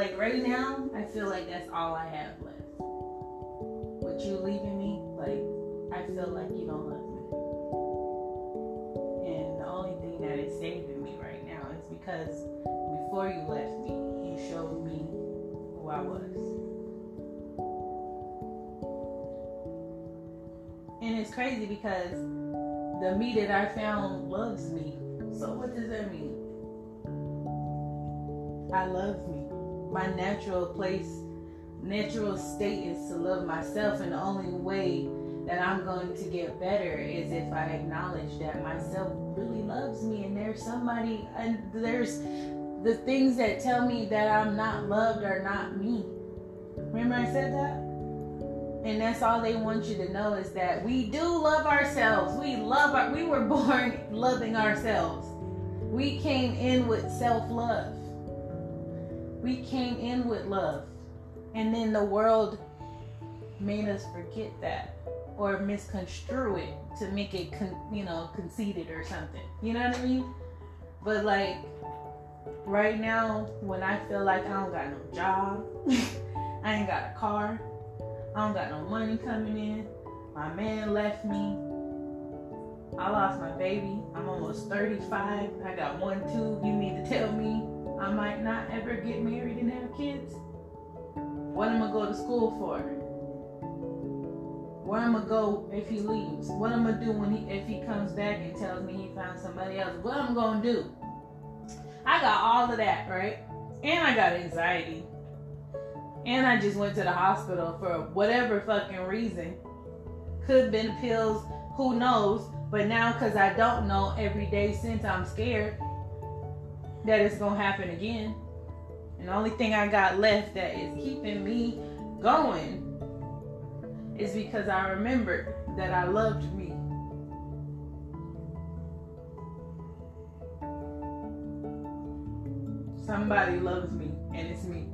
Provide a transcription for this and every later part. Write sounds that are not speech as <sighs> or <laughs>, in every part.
Like right now, I feel like that's all I have left. With you leaving me, like I feel like you don't love me. And the only thing that is saving me right now is because before you left me, you showed me who I was. And it's crazy because the me that I found loves me. So what does that mean? I love me. My natural place, natural state is to love myself, and the only way that I'm going to get better is if I acknowledge that myself really loves me, and there's somebody, and there's the things that tell me that I'm not loved are not me. Remember I said that? And that's all they want you to know is that we do love ourselves. We love our, we were <laughs> born loving ourselves. We came in with self-love. We came in with love. And then the world made us forget that or misconstrue it to make it con- you know conceited or something. You know what I mean? But like right now when I feel like I don't got no job, <laughs> I ain't got a car, I don't got no money coming in. My man left me. I lost my baby. I'm almost 35. I got one too. You mean to tell me I might not ever get married and have kids? What am I going to go to school for? Where am I go if he leaves? What am I do when he if he comes back and tells me he found somebody else? What am I gonna do? I got all of that, right? And I got anxiety. And I just went to the hospital for whatever fucking reason. Could have been pills, who knows? But now, because I don't know every day since I'm scared that it's to happen again. And the only thing I got left that is keeping me going is because I remembered that I loved me. Somebody loves me, and it's me.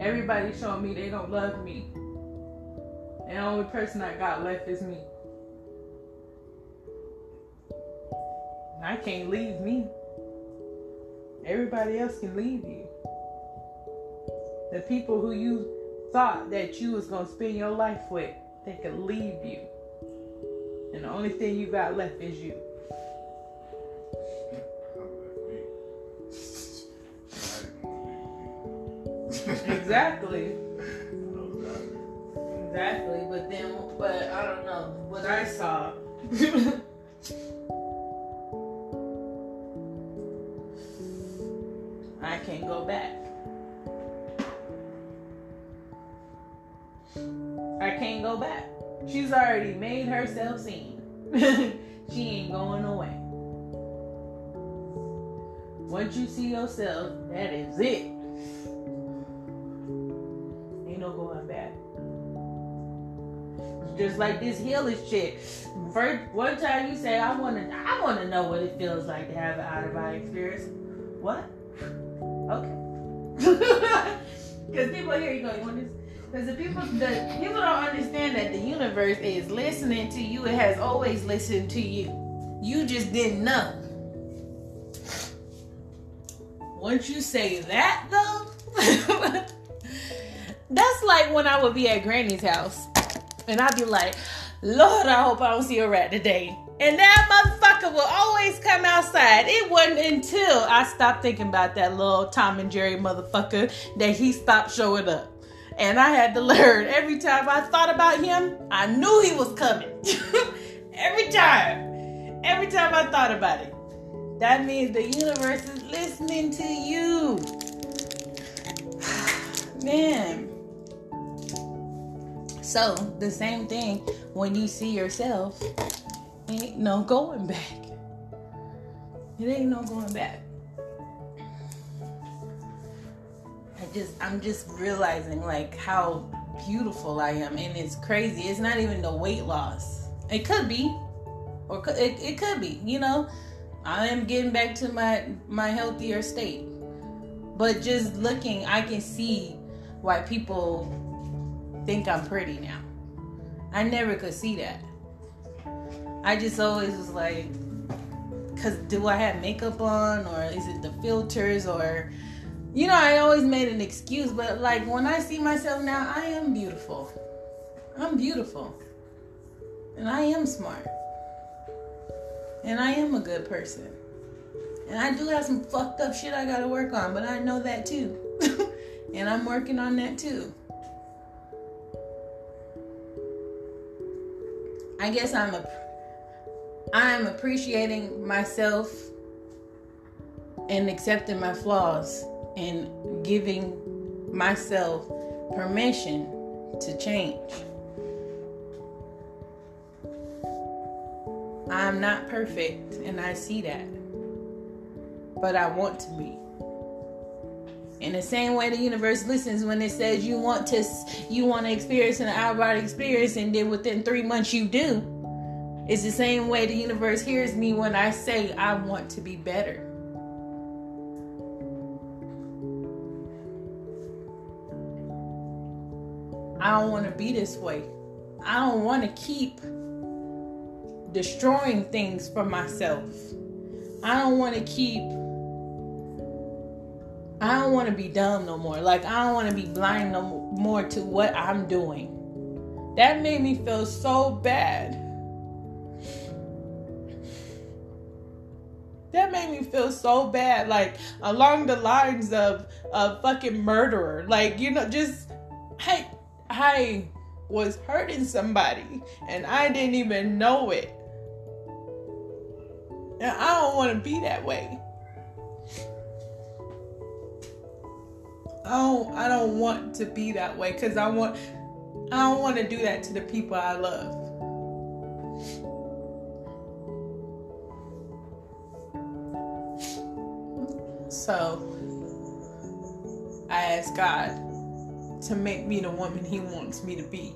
Everybody showing me they don't love me. And the only person I got left is me. I can't leave me. Everybody else can leave you. The people who you thought that you was gonna spend your life with, they could leave you. And the only thing you got left is you. exactly. Exactly, but then, but I don't know what I saw. <laughs> I can't go back. She's already made herself seen. <laughs> she ain't going away. Once you see yourself, that is it. Ain't no going back. Just like this healing shit. First, one time you say, "I want to, I want to know what it feels like to have an out of body experience." What? <laughs> Okay. <laughs> Because people here, you go, you want this? Because the people, the people don't understand that the universe is listening to you. It has always listened to you. You just didn't know. Once you say that, though, <laughs> that's like when I would be at Granny's house, and I'd be like, "Lord, I hope I don't see a rat today." And that motherfucker will always come outside. It wasn't until I stopped thinking about that little Tom and Jerry motherfucker that he stopped showing up. And I had to learn every time I thought about him, I knew he was coming. <laughs> every time. Every time I thought about it. That means the universe is listening to you. <sighs> Man. So, the same thing when you see yourself, ain't no going back. It ain't no going back. Just I'm just realizing like how beautiful I am and it's crazy. It's not even the weight loss. It could be or it, it could be, you know. I am getting back to my my healthier state. But just looking, I can see why people think I'm pretty now. I never could see that. I just always was like, because do I have makeup on or is it the filters or you know, I always made an excuse, but like when I see myself now, I am beautiful. I'm beautiful. And I am smart. And I am a good person. And I do have some fucked up shit I gotta work on, but I know that too. <laughs> and I'm working on that too. I guess I'm a I'm appreciating myself and accepting my flaws and giving myself permission to change. I'm not perfect and I see that. But I want to be. In the same way the universe listens when it says you want to you want to experience an out body experience and then within 3 months you do. It's the same way the universe hears me when I say I want to be better. I don't want to be this way. I don't want to keep destroying things for myself. I don't want to keep I don't want to be dumb no more. Like I don't want to be blind no more to what I'm doing. That made me feel so bad. That made me feel so bad, like along the lines of a fucking murderer. Like, you know, just I I was hurting somebody and I didn't even know it. And I don't want to be that way. I don't I don't want to be that way cuz I want I don't want to do that to the people I love. So I ask God to make me the woman He wants me to be.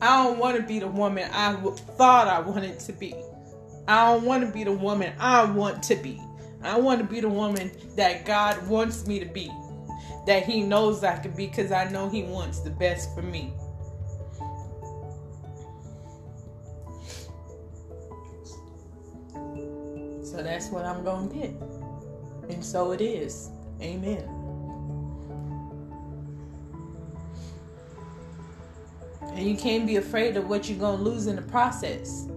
I don't want to be the woman I thought I wanted to be. I don't want to be the woman I want to be. I want to be the woman that God wants me to be. That He knows I can be because I know He wants the best for me. So that's what I'm going to get. And so it is. Amen. And you can't be afraid of what you're going to lose in the process.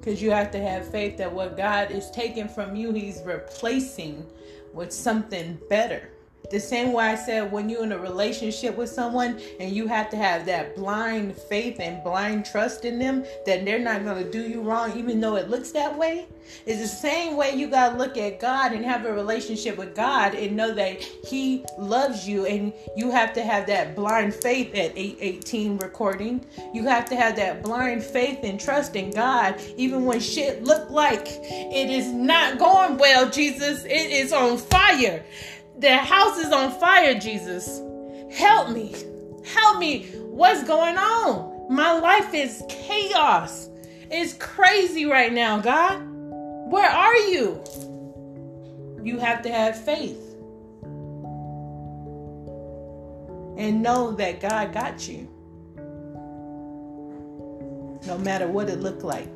Because you have to have faith that what God is taking from you, He's replacing with something better. The same way I said when you're in a relationship with someone and you have to have that blind faith and blind trust in them that they're not going to do you wrong, even though it looks that way. It's the same way you got to look at God and have a relationship with God and know that He loves you. And you have to have that blind faith at 818 recording. You have to have that blind faith and trust in God, even when shit look like it is not going well, Jesus. It is on fire the house is on fire, Jesus. Help me. Help me. What's going on? My life is chaos. It's crazy right now, God. Where are you? You have to have faith and know that God got you. No matter what it looked like,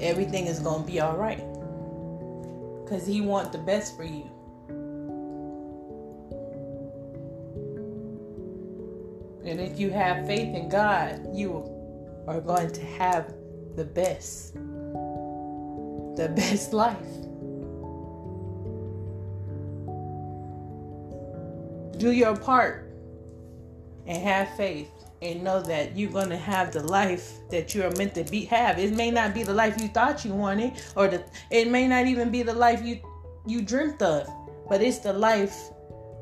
everything is going to be all right. Because He wants the best for you. If you have faith in God, you are going to have the best, the best life. Do your part and have faith and know that you're going to have the life that you're meant to be have. It may not be the life you thought you wanted or the it may not even be the life you you dreamt of, but it's the life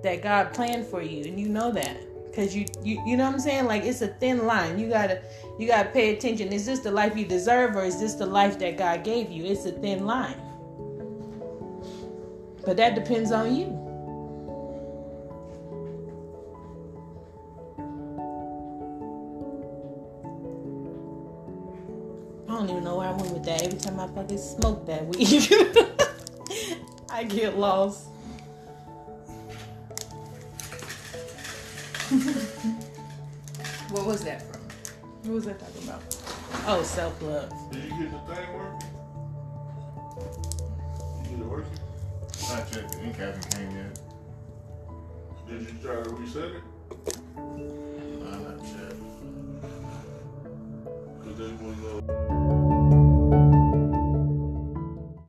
that God planned for you and you know that because you, you you know what i'm saying? Like it's a thin line. You gotta you gotta pay attention. Is this the life you deserve or is this the life that god gave you? It's a thin line. But that depends on you. I don't even know where I went with that. Every time I fucking smoke that weed, <laughs> I get lost. What was I talking about? Oh, self love. Did you get the thing working? Did you get it working? Not yet. The ink hasn't came yet. Did you try to reset it?